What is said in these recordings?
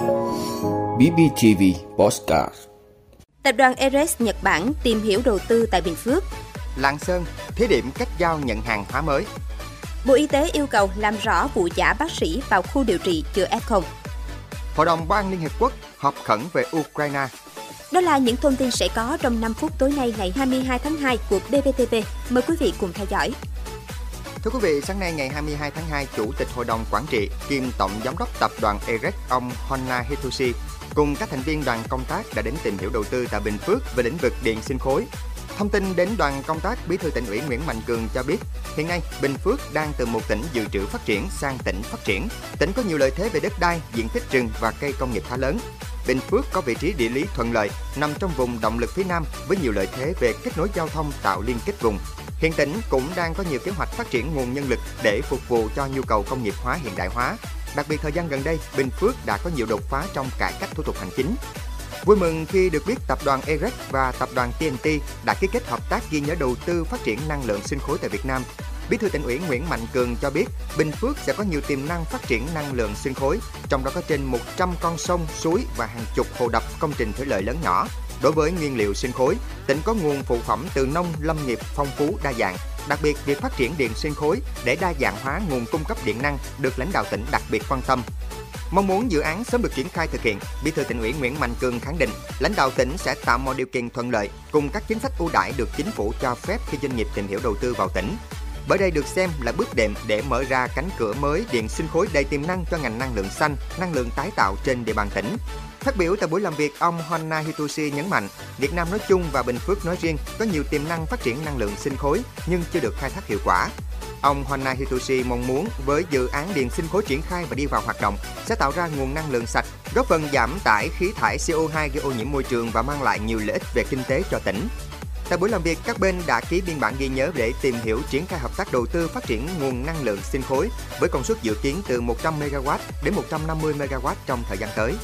BBTV Postcard Tập đoàn Eres Nhật Bản tìm hiểu đầu tư tại Bình Phước. Lạng Sơn thí điểm cách giao nhận hàng hóa mới. Bộ Y tế yêu cầu làm rõ vụ giả bác sĩ vào khu điều trị chữa F0. Hội đồng Bảo an Liên Hiệp Quốc họp khẩn về Ukraine. Đó là những thông tin sẽ có trong 5 phút tối nay ngày 22 tháng 2 của BBTV. Mời quý vị cùng theo dõi. Thưa quý vị, sáng nay ngày 22 tháng 2, Chủ tịch Hội đồng Quản trị kiêm Tổng Giám đốc Tập đoàn EREC ông Honna Hitoshi cùng các thành viên đoàn công tác đã đến tìm hiểu đầu tư tại Bình Phước về lĩnh vực điện sinh khối. Thông tin đến đoàn công tác, Bí thư tỉnh ủy Nguyễn Mạnh Cường cho biết, hiện nay Bình Phước đang từ một tỉnh dự trữ phát triển sang tỉnh phát triển. Tỉnh có nhiều lợi thế về đất đai, diện tích rừng và cây công nghiệp khá lớn. Bình Phước có vị trí địa lý thuận lợi, nằm trong vùng động lực phía Nam với nhiều lợi thế về kết nối giao thông tạo liên kết vùng. Hiện tỉnh cũng đang có nhiều kế hoạch phát triển nguồn nhân lực để phục vụ cho nhu cầu công nghiệp hóa hiện đại hóa. Đặc biệt thời gian gần đây, Bình Phước đã có nhiều đột phá trong cải cách thủ tục hành chính. Vui mừng khi được biết tập đoàn EREC và tập đoàn TNT đã ký kết hợp tác ghi nhớ đầu tư phát triển năng lượng sinh khối tại Việt Nam. Bí thư tỉnh ủy Nguyễn Mạnh Cường cho biết, Bình Phước sẽ có nhiều tiềm năng phát triển năng lượng sinh khối, trong đó có trên 100 con sông, suối và hàng chục hồ đập công trình thủy lợi lớn nhỏ. Đối với nguyên liệu sinh khối, tỉnh có nguồn phụ phẩm từ nông lâm nghiệp phong phú đa dạng. Đặc biệt, việc phát triển điện sinh khối để đa dạng hóa nguồn cung cấp điện năng được lãnh đạo tỉnh đặc biệt quan tâm. Mong muốn dự án sớm được triển khai thực hiện, Bí thư tỉnh ủy Nguyễn Mạnh Cường khẳng định, lãnh đạo tỉnh sẽ tạo mọi điều kiện thuận lợi cùng các chính sách ưu đãi được chính phủ cho phép khi doanh nghiệp tìm hiểu đầu tư vào tỉnh. Bởi đây được xem là bước đệm để mở ra cánh cửa mới điện sinh khối đầy tiềm năng cho ngành năng lượng xanh, năng lượng tái tạo trên địa bàn tỉnh. Phát biểu tại buổi làm việc, ông Honna Hitoshi nhấn mạnh, Việt Nam nói chung và Bình Phước nói riêng có nhiều tiềm năng phát triển năng lượng sinh khối nhưng chưa được khai thác hiệu quả. Ông Honna Hitoshi mong muốn với dự án điện sinh khối triển khai và đi vào hoạt động sẽ tạo ra nguồn năng lượng sạch, góp phần giảm tải khí thải CO2 gây ô nhiễm môi trường và mang lại nhiều lợi ích về kinh tế cho tỉnh. Tại buổi làm việc, các bên đã ký biên bản ghi nhớ để tìm hiểu triển khai hợp tác đầu tư phát triển nguồn năng lượng sinh khối với công suất dự kiến từ 100 MW đến 150 MW trong thời gian tới.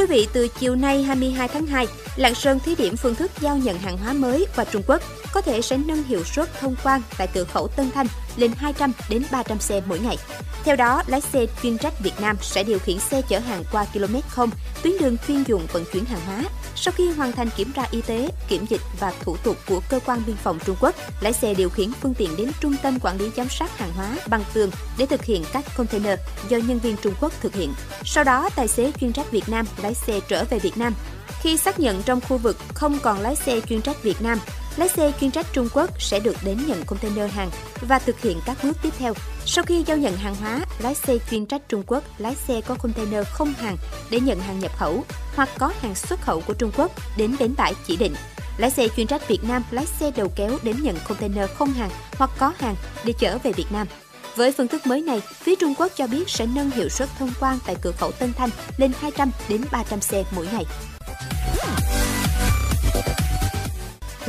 Quý vị, từ chiều nay 22 tháng 2, Lạng Sơn thí điểm phương thức giao nhận hàng hóa mới qua Trung Quốc có thể sẽ nâng hiệu suất thông quan tại cửa khẩu Tân Thanh lên 200 đến 300 xe mỗi ngày. Theo đó, lái xe chuyên trách Việt Nam sẽ điều khiển xe chở hàng qua km 0, tuyến đường chuyên dụng vận chuyển hàng hóa. Sau khi hoàn thành kiểm tra y tế, kiểm dịch và thủ tục của cơ quan biên phòng Trung Quốc, lái xe điều khiển phương tiện đến trung tâm quản lý giám sát hàng hóa bằng tường để thực hiện các container do nhân viên Trung Quốc thực hiện. Sau đó, tài xế chuyên trách Việt Nam lái xe trở về Việt Nam. Khi xác nhận trong khu vực không còn lái xe chuyên trách Việt Nam, lái xe chuyên trách Trung Quốc sẽ được đến nhận container hàng và thực hiện các bước tiếp theo. Sau khi giao nhận hàng hóa, lái xe chuyên trách Trung Quốc lái xe có container không hàng để nhận hàng nhập khẩu hoặc có hàng xuất khẩu của Trung Quốc đến bến bãi chỉ định. Lái xe chuyên trách Việt Nam lái xe đầu kéo đến nhận container không hàng hoặc có hàng để chở về Việt Nam. Với phương thức mới này, phía Trung Quốc cho biết sẽ nâng hiệu suất thông quan tại cửa khẩu Tân Thanh lên 200 đến 300 xe mỗi ngày.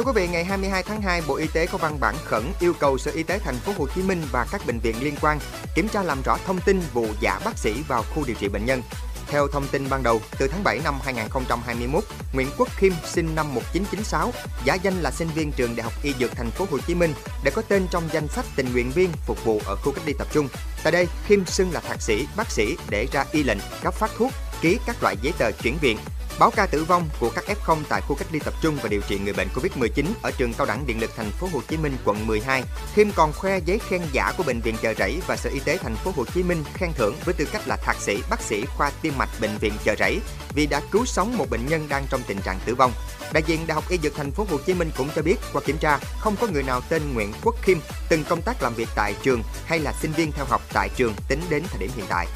Thưa quý vị, ngày 22 tháng 2, Bộ Y tế có văn bản khẩn yêu cầu Sở Y tế thành phố Hồ Chí Minh và các bệnh viện liên quan kiểm tra làm rõ thông tin vụ giả bác sĩ vào khu điều trị bệnh nhân. Theo thông tin ban đầu, từ tháng 7 năm 2021, Nguyễn Quốc Khiêm sinh năm 1996, giả danh là sinh viên trường Đại học Y Dược Thành phố Hồ Chí Minh để có tên trong danh sách tình nguyện viên phục vụ ở khu cách ly tập trung. Tại đây, Khiêm xưng là thạc sĩ, bác sĩ để ra y lệnh, cấp phát thuốc, ký các loại giấy tờ chuyển viện, Báo ca tử vong của các F0 tại khu cách ly tập trung và điều trị người bệnh Covid-19 ở trường Cao đẳng Điện lực Thành phố Hồ Chí Minh, quận 12. Thêm còn khoe giấy khen giả của bệnh viện Chợ Rẫy và Sở Y tế Thành phố Hồ Chí Minh khen thưởng với tư cách là thạc sĩ, bác sĩ khoa tim mạch bệnh viện Chợ Rẫy vì đã cứu sống một bệnh nhân đang trong tình trạng tử vong. Đại diện Đại học Y Dược Thành phố Hồ Chí Minh cũng cho biết, qua kiểm tra, không có người nào tên Nguyễn Quốc Kim từng công tác làm việc tại trường hay là sinh viên theo học tại trường tính đến thời điểm hiện tại.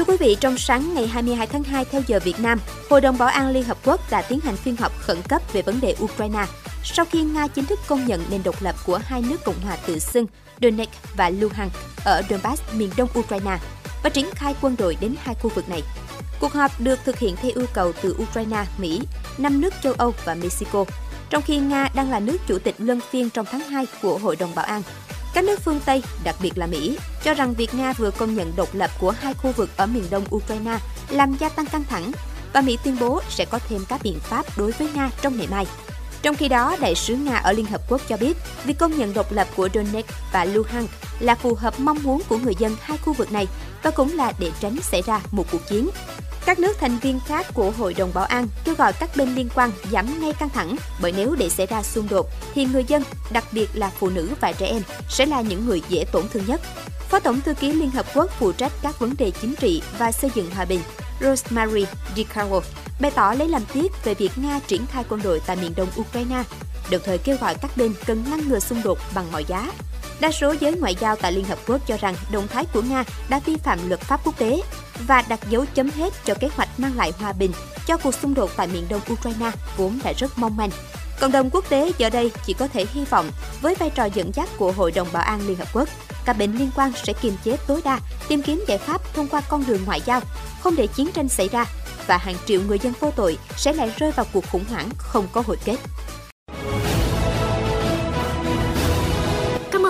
Thưa quý vị, trong sáng ngày 22 tháng 2 theo giờ Việt Nam, Hội đồng Bảo an Liên Hợp Quốc đã tiến hành phiên họp khẩn cấp về vấn đề Ukraine sau khi Nga chính thức công nhận nền độc lập của hai nước Cộng hòa tự xưng Donetsk và Luhansk ở Donbass, miền đông Ukraine và triển khai quân đội đến hai khu vực này. Cuộc họp được thực hiện theo yêu cầu từ Ukraine, Mỹ, năm nước châu Âu và Mexico, trong khi Nga đang là nước chủ tịch luân phiên trong tháng 2 của Hội đồng Bảo an. Các nước phương Tây, đặc biệt là Mỹ, cho rằng việc Nga vừa công nhận độc lập của hai khu vực ở miền đông Ukraine làm gia tăng căng thẳng và Mỹ tuyên bố sẽ có thêm các biện pháp đối với Nga trong ngày mai. Trong khi đó, đại sứ Nga ở Liên Hợp Quốc cho biết, việc công nhận độc lập của Donetsk và Luhansk là phù hợp mong muốn của người dân hai khu vực này và cũng là để tránh xảy ra một cuộc chiến. Các nước thành viên khác của Hội đồng Bảo an kêu gọi các bên liên quan giảm ngay căng thẳng bởi nếu để xảy ra xung đột thì người dân, đặc biệt là phụ nữ và trẻ em sẽ là những người dễ tổn thương nhất. Phó Tổng thư ký Liên Hợp Quốc phụ trách các vấn đề chính trị và xây dựng hòa bình Rosemary DiCarlo bày tỏ lấy làm tiếc về việc Nga triển khai quân đội tại miền đông Ukraine, đồng thời kêu gọi các bên cần ngăn ngừa xung đột bằng mọi giá. Đa số giới ngoại giao tại Liên Hợp Quốc cho rằng động thái của Nga đã vi phạm luật pháp quốc tế và đặt dấu chấm hết cho kế hoạch mang lại hòa bình cho cuộc xung đột tại miền đông Ukraine vốn đã rất mong manh. Cộng đồng quốc tế giờ đây chỉ có thể hy vọng với vai trò dẫn dắt của Hội đồng Bảo an Liên Hợp Quốc, các bên liên quan sẽ kiềm chế tối đa, tìm kiếm giải pháp thông qua con đường ngoại giao, không để chiến tranh xảy ra và hàng triệu người dân vô tội sẽ lại rơi vào cuộc khủng hoảng không có hồi kết.